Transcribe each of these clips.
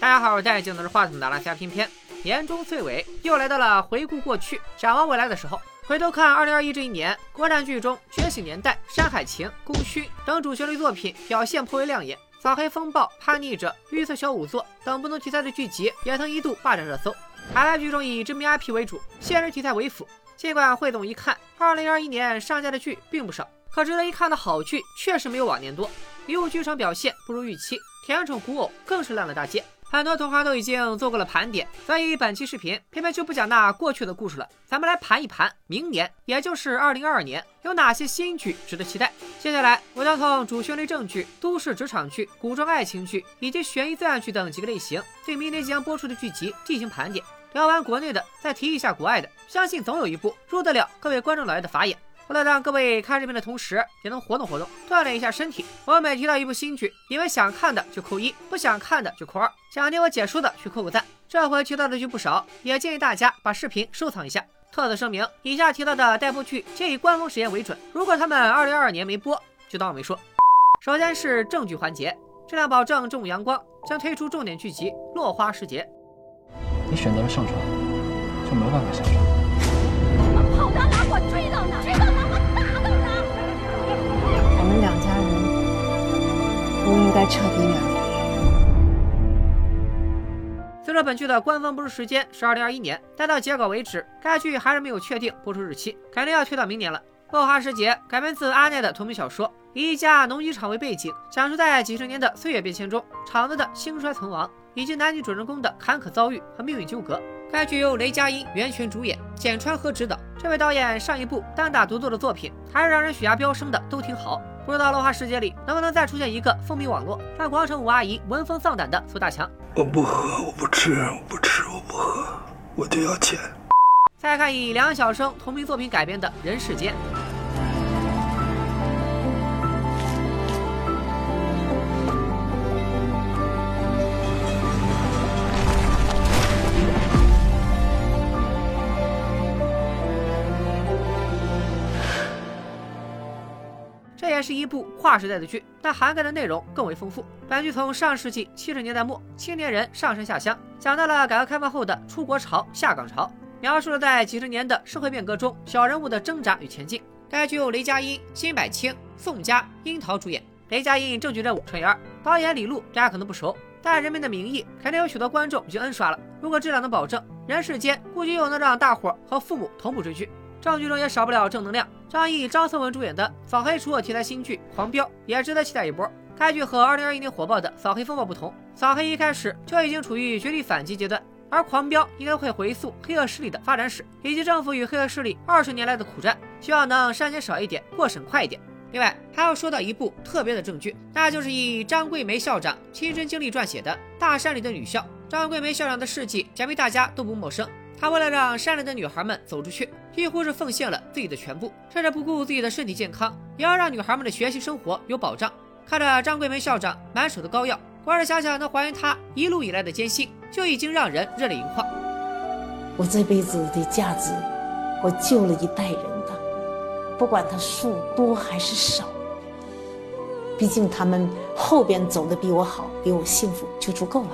大家好，我是戴眼镜拿着话筒的拉下片片，年终岁尾又来到了回顾过去、展望未来的时候。回头看二零二一这一年，国产剧中《觉醒年代》《山海情》《功勋》等主旋律作品表现颇为亮眼，《扫黑风暴》《叛逆者》《绿色小仵作》等不同题材的剧集也曾一度霸占热搜。海外剧中以知名 IP 为主，现实题材为辅。尽管汇总一看，二零二一年上架的剧并不少，可值得一看的好剧确实没有往年多。一部剧场表现不如预期，《甜宠古偶》更是烂了大街。很多同行都已经做过了盘点，所以本期视频偏偏就不讲那过去的故事了，咱们来盘一盘明年，也就是二零二二年有哪些新剧值得期待。接下来我将从主旋律正剧、都市职场剧、古装爱情剧以及悬疑罪案剧等几个类型，对明年即将播出的剧集进行盘点。聊完国内的，再提一下国外的，相信总有一部入得了各位观众老爷的法眼。为了让各位看视频的同时也能活动活动，锻炼一下身体，我每提到一部新剧，你们想看的就扣一，不想看的就扣二，想听我解说的去扣个赞。这回提到的剧不少，也建议大家把视频收藏一下。特此声明，以下提到的待播剧皆以官方时间为准，如果他们二零二二年没播，就当我没说。首先是正剧环节，质量保证正午阳光将推出重点剧集《落花时节》。你选择了上船，就没有办法下船。我们跑到哪，我打到哪，我们两家人。不应该彻底远离。虽说本剧的官方播出时间是二零二一年，但到截稿为止，该剧还是没有确定播出日期，肯定要推到明年了。《落花时节》改编自阿奈的同名小说，以一家农机厂为背景，讲述在几十年的岁月变迁中，厂子的兴衰存亡，以及男女主人公的坎坷遭遇和命运纠葛。该剧由雷佳音袁泉主演，简川和执导。这位导演上一部单打独斗的作品，还是让人血压飙升的，都挺好。不知道落花世界里能不能再出现一个风靡网络、让广场舞阿姨闻风丧胆的苏大强？我不喝，我不吃，我不吃，我不喝，我就要钱。再看以梁晓声同名作品改编的《人世间》。还是一部跨时代的剧，但涵盖的内容更为丰富。本剧从上世纪七十年代末青年人上山下乡，讲到了改革开放后的出国潮、下岗潮，描述了在几十年的社会变革中小人物的挣扎与前进。该剧由雷佳音、金百清、宋佳、樱桃主演。雷佳音正剧任务纯儿，导演李路大家可能不熟，但《人民的名义》肯定有许多观众已经 N 刷了。如果质量能保证，《人世间》估计又能让大伙和父母同步追剧。正剧中也少不了正能量。张译、张颂文主演的扫黑除恶题材新剧《狂飙》也值得期待一波。该剧和2021年火爆的《扫黑风暴》不同，扫黑一开始就已经处于绝地反击阶段，而《狂飙》应该会回溯黑恶势力的发展史以及政府与黑恶势力二十年来的苦战，希望能删减少一点，过审快一点。另外还要说到一部特别的正剧，那就是以张桂梅校长亲身经历撰写的《大山里的女校》。张桂梅校长的事迹，想必大家都不陌生。他为了让山里的女孩们走出去，几乎是奉献了自己的全部，甚至不顾自己的身体健康，也要让女孩们的学习生活有保障。看着张桂梅校长满手的膏药，光是想想能还原她一路以来的艰辛，就已经让人热泪盈眶。我这辈子的价值，我救了一代人的，不管他数多还是少，毕竟他们后边走的比我好，比我幸福就足够了。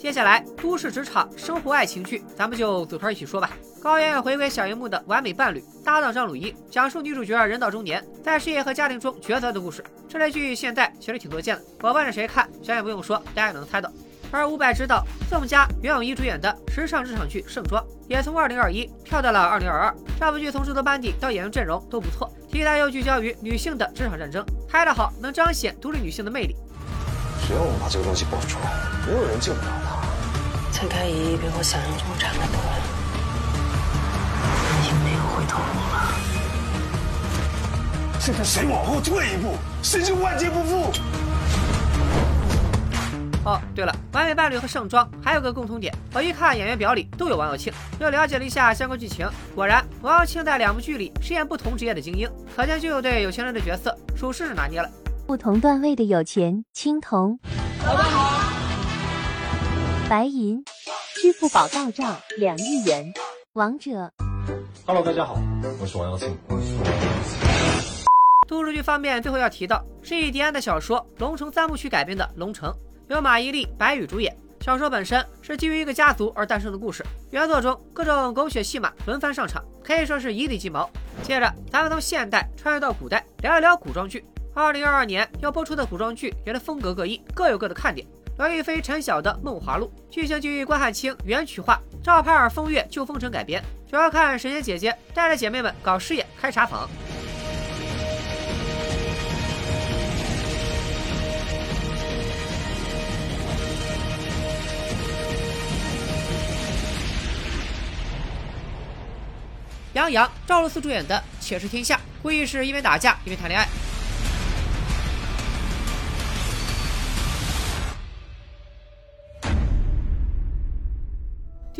接下来，都市职场生活爱情剧，咱们就组团一起说吧。高圆圆回归小荧幕的完美伴侣搭档张鲁一，讲述女主角人到中年，在事业和家庭中抉择的故事。这类剧现在其实挺多见的，我问着谁看，想也不用说，大家也能猜到。而伍佰执导、宋佳、袁咏仪主演的时尚职场剧《盛装》，也从2021跳到了2022。这部剧从制作班底到演员阵容都不错，题材又聚焦于女性的职场战争，拍得好，能彰显独立女性的魅力。只要我们把这个东西爆出来，没有人救不了他。陈开怡比我想象中惨得多，已经没有回头路了。现在谁往后退一步，谁就万劫不复。哦，对了，完美伴侣和盛装还有个共同点，我一看演员表里都有王耀庆，又了解了一下相关剧情，果然王耀庆在两部剧里饰演不同职业的精英，可见就有对有钱人的角色属实是拿捏了。不同段位的有钱青铜。老大好。白银，支付宝到账两亿元。王者，Hello，大家好，我是王耀庆。都市剧方面最后要提到是以迪安的小说《龙城三部曲》改编的《龙城》，由马伊琍、白宇主演。小说本身是基于一个家族而诞生的故事，原作中各种狗血戏码轮番上场，可以说是一地鸡毛。接着，咱们从现代穿越到古代，聊一聊古装剧。二零二二年要播出的古装剧也是风格各异，各有各的看点。刘亦菲、陈晓的《梦华录》剧情基于关汉卿原曲化，赵盼儿风月旧风尘改编，主要看神仙姐姐带着姐妹们搞事业、开茶坊。杨洋、赵露思主演的《且试天下》，故意是因为打架，因为谈恋爱。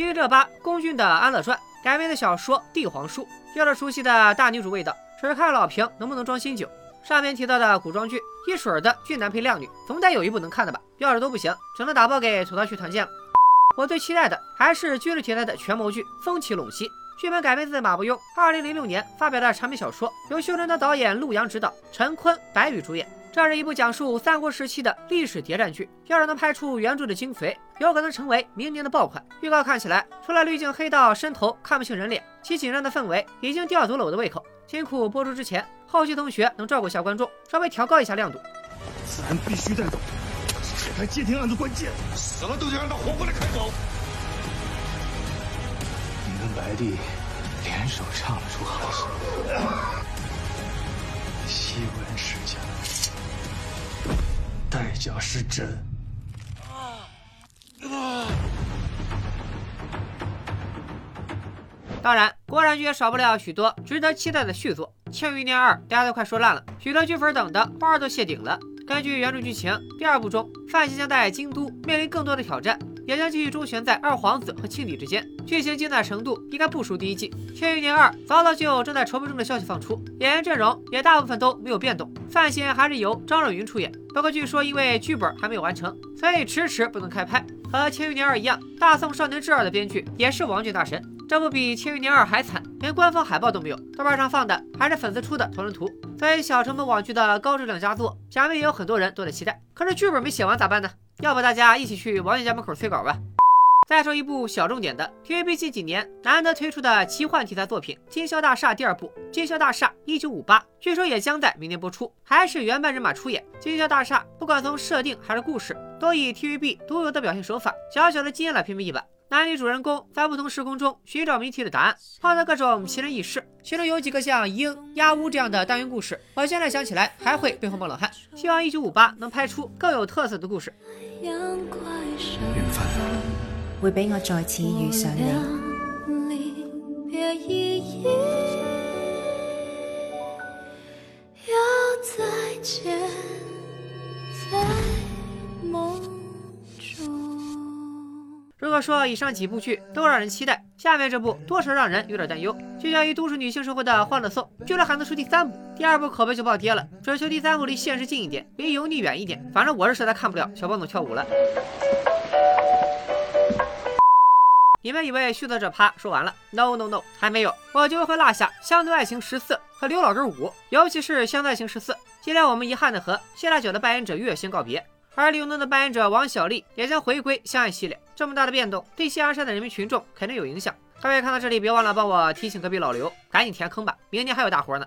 第一热巴龚俊的《安乐传》改编的小说《帝皇术》，有着熟悉的大女主味道。只看老平能不能装新酒。上面提到的古装剧，一水的俊男配靓女，总得有一部能看的吧？要是都不行，只能打包给吐槽区团建了。我最期待的还是军事题材的权谋剧《风起陇西》。剧本改编自马伯庸二零零六年发表的长篇小说，由修真的导演陆阳执导，陈坤、白宇主演。这是一部讲述三国时期的历史谍战剧，要是能拍出原著的精髓，有可能成为明年的爆款。预告看起来，除了滤镜黑到深头看不清人脸，其紧张的氛围已经吊足了我的胃口。辛苦播出之前，后期同学能照顾一下观众，稍微调高一下亮度。此人必须带走，解开接听案的关键，死了都得让他活过来开走。你跟白帝联手唱了出好，戏文是假，代价是真。当然，国产剧也少不了许多值得期待的续作，《庆余年二》大家都快说烂了，许多剧粉等的花儿都谢顶了。根据原著剧情，第二部中范闲将在京都面临更多的挑战。也将继续周旋在二皇子和庆帝之间，剧情精彩程度应该不输第一季。《庆余年二》早早就有正在筹备中的消息放出，演员阵容也大部分都没有变动，范闲还是由张若昀出演。不过据说因为剧本还没有完成，所以迟迟不能开拍。和《庆余年二》一样，《大宋少年志二》的编剧也是王俊大神，这部比《庆余年二》还惨，连官方海报都没有，豆瓣上放的还是粉丝出的讨论图。作为小成本网剧的高质量佳作，想必也有很多人都在期待。可是剧本没写完咋办呢？要不大家一起去王爷家门口催稿吧。再说一部小重点的，TVB 近几年难得推出的奇幻题材作品《金宵大厦》第二部《金宵大厦一九五八》，据说也将在明年播出，还是原班人马出演。金宵大厦不管从设定还是故事，都以 TVB 独有的表现手法，小小的惊艳了片迷一把。男女主人公在不同时空中寻找谜题的答案，碰到各种奇人异事，其中有几个像鹰、鸭、乌这样的单元故事，我现在想起来还会背后冒冷汗。希望一九五八能拍出更有特色的故事。会俾我再次遇上你。要再见，如果说以上几部剧都让人期待，下面这部多少让人有点担忧。聚焦于都市女性生活的《欢乐颂》，居然还能出第三部，第二部口碑就暴跌了。只求第三部离现实近一点，离油腻远一点。反正我是实在看不了小胖总跳舞了。你们以为续作这趴说完了？No No No，还没有，我就会落下《乡村爱情十四》和《刘老根五》，尤其是《乡村爱情十四》。今天我们遗憾的和谢大脚的扮演者月先告别，而李永东的扮演者王小利也将回归相爱系列。这么大的变动，对西安山的人民群众肯定有影响。各位看到这里，别忘了帮我提醒隔壁老刘，赶紧填坑吧，明年还有大活呢。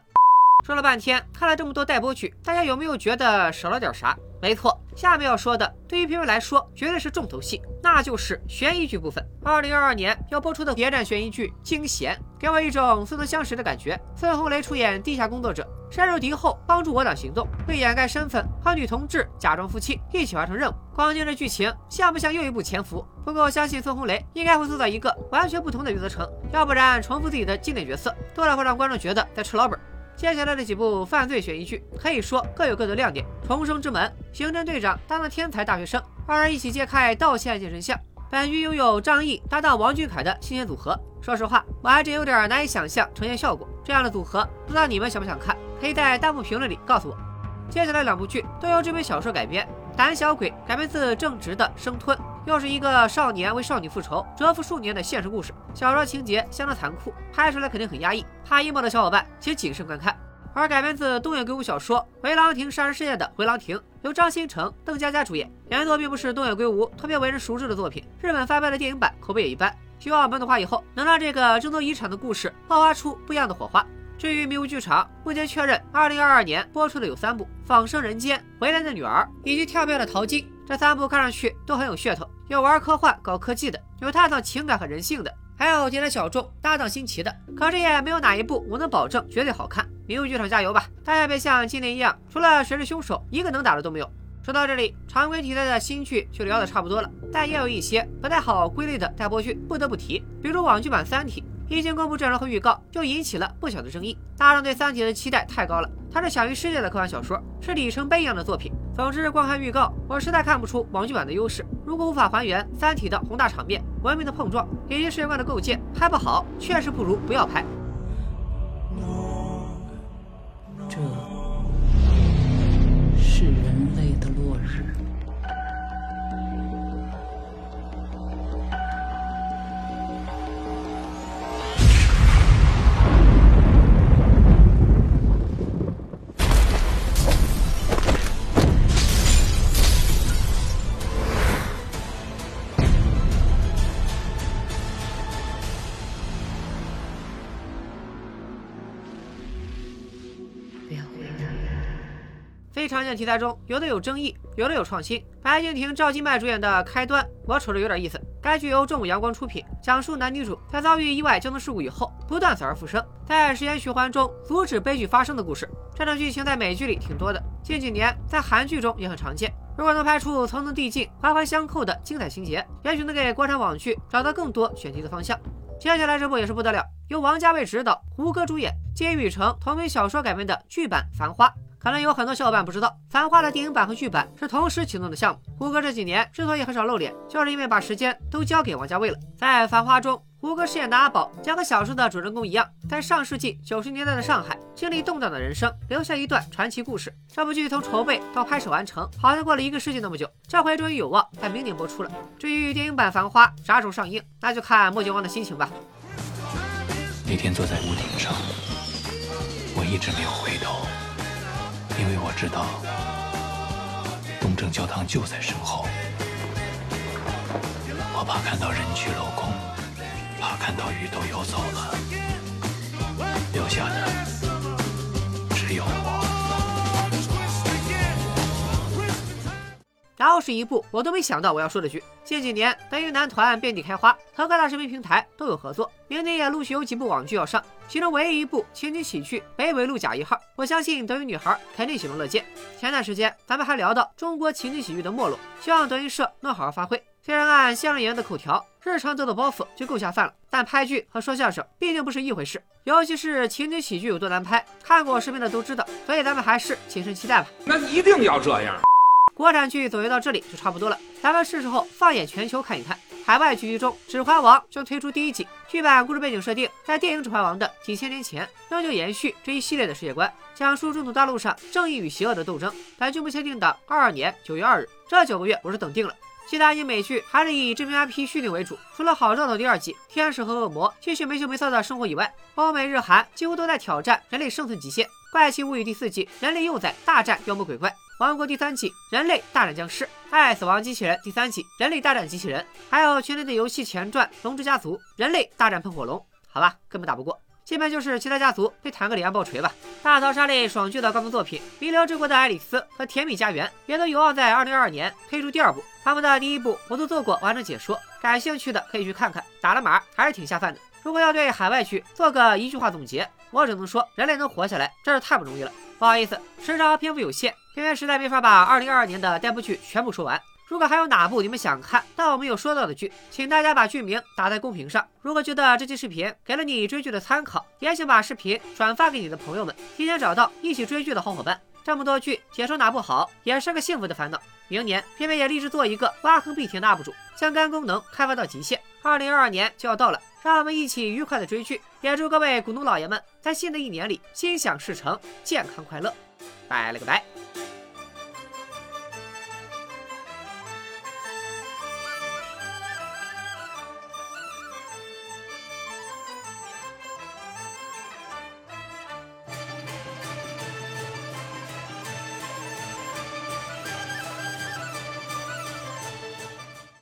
说了半天，看了这么多待播剧，大家有没有觉得少了点啥？没错，下面要说的对于评委来说绝对是重头戏，那就是悬疑剧部分。二零二二年要播出的谍战悬疑剧《惊险》，给我一种似曾相识的感觉。孙红雷出演地下工作者，深入敌后帮助我党行动，为掩盖身份和女同志假装夫妻，一起完成任务。光听这剧情，像不像又一部潜伏？不过我相信孙红雷应该会塑造一个完全不同的余则成，要不然重复自己的经典角色，多少会让观众觉得在吃老本。接下来的几部犯罪悬疑剧，可以说各有各的亮点。《重生之门》，刑侦队长当了天才大学生，二人一起揭开盗窃案件真相。本剧拥有张译搭档王俊凯的新鲜组合，说实话，我还真有点难以想象呈现效果。这样的组合，不知道你们想不想看？可以在弹幕评论里告诉我。接下来两部剧都由这本小说改编，《胆小鬼》改编自正直的《生吞》。又是一个少年为少女复仇蛰伏数年的现实故事，小说情节相当残酷，拍出来肯定很压抑，怕 emo 的小伙伴请谨慎观看。而改编自东野圭吾小说《回廊亭杀人事件》的《回廊亭》，由张新成、邓家佳主演。原作并不是东野圭吾特别为人熟知的作品，日本翻拍的电影版口碑也一般。希望本土化以后能让这个争夺遗产的故事爆发出不一样的火花。至于迷雾剧场，目前确认2022年播出的有三部：《仿生人间》、《回来的女儿》以及《跳票的淘金》。这三部看上去都很有噱头，有玩科幻搞科技的，有探讨情感和人性的。还有简单小众、搭档新奇的，可是也没有哪一部我能保证绝对好看。迷雾剧场加油吧！大家别像今年一样，除了谁是凶手，一个能打的都没有。说到这里，常规题材的新剧就聊得差不多了，但也有一些不太好归类的待播剧不得不提，比如网剧版《三体》，一经公布阵容和预告就引起了不小的争议，大众对《三体》的期待太高了。它是享誉世界的科幻小说，是里程碑一样的作品。总之，光看预告，我实在看不出网剧版的优势。如果无法还原《三体》的宏大场面、文明的碰撞以及世界观的构建，拍不好，确实不如不要拍。这是人类的落日。非常见题材中，有的有争议，有的有创新。白敬亭、赵今麦主演的《开端》，我瞅着有点意思。该剧由正午阳光出品，讲述男女主在遭遇意外交通事故以后，不断死而复生，在时间循环中阻止悲剧发生的故事。这种剧情在美剧里挺多的，近几年在韩剧中也很常见。如果能拍出层层递进、环环相扣的精彩情节，也许能给国产网剧找到更多选题的方向。接下来这部也是不得了，由王家卫执导，胡歌主演，金宇成同名小说改编的剧版《繁花》。可能有很多小伙伴不知道，《繁花》的电影版和剧版是同时启动的项目。胡歌这几年之所以很少露脸，就是因为把时间都交给王家卫了。在《繁花》中，胡歌饰演的阿宝，将和小说的主人公一样，在上世纪九十年代的上海经历动荡的人生，留下一段传奇故事。这部剧从筹备到拍摄完成，好像过了一个世纪那么久。这回终于有望在明年播出了。至于电影版《繁花》啥时候上映，那就看莫九王的心情吧。那天坐在屋顶上，我一直没有回头。因为我知道东正教堂就在身后，我怕看到人去楼空，怕看到鱼都游走了，留下的只有我。后是一部我都没想到我要说的剧。近几年，德云男团遍地开花，和各大视频平台都有合作。明年也陆续有几部网剧要上，其中唯一一部情景喜剧《北纬路甲一号》，我相信德云女孩肯定喜闻乐见。前段时间咱们还聊到中国情景喜剧的没落，希望德云社能好好发挥。虽然按相声演员的口条，日常做的包袱就够下饭了，但拍剧和说相声毕竟不是一回事，尤其是情景喜剧有多难拍，看过视频的都知道。所以咱们还是谨慎期待吧。那一定要这样。国产剧总结到这里就差不多了，咱们是时候放眼全球看一看。海外剧集中，《指环王》将推出第一季，剧版故事背景设定在电影《指环王》的几千年前，仍旧延续这一系列的世界观，讲述中土大陆上正义与邪恶的斗争。本剧目前定档二二年九月二日，这九个月我是等定了。其他英美剧还是以知名 IP 续订为主，除了《好兆头》第二季《天使和恶魔》继续没羞没臊的生活以外，欧美日韩几乎都在挑战人类生存极限。《怪奇物语》第四季，人类幼崽大战妖魔鬼怪。王国第三季，人类大战僵尸；爱死亡机器人第三季，人类大战机器人；还有《权力的游戏前传：龙之家族》，人类大战喷火龙。好吧，根本打不过，基本就是其他家族被坦克里安爆锤吧。大逃杀类爽剧的高分作品，《弥留之国的爱丽丝》和《甜蜜家园》也都有望在二零二二年推出第二部。他们的第一部我都做过完整解说，感兴趣的可以去看看。打了码还是挺下饭的。如果要对海外剧做个一句话总结，我只能说，人类能活下来真是太不容易了。不好意思，时长篇幅有限。片片实在没法把二零二二年的待播剧全部说完。如果还有哪部你们想看但我没有说到的剧，请大家把剧名打在公屏上。如果觉得这期视频给了你追剧的参考，也请把视频转发给你的朋友们，提前找到一起追剧的好伙伴。这么多剧，解说哪部好也是个幸福的烦恼。明年片片也立志做一个挖坑必填的 UP 主，将该功能开发到极限。二零二二年就要到了，让我们一起愉快的追剧。也祝各位股东老爷们在新的一年里心想事成，健康快乐。拜了个拜。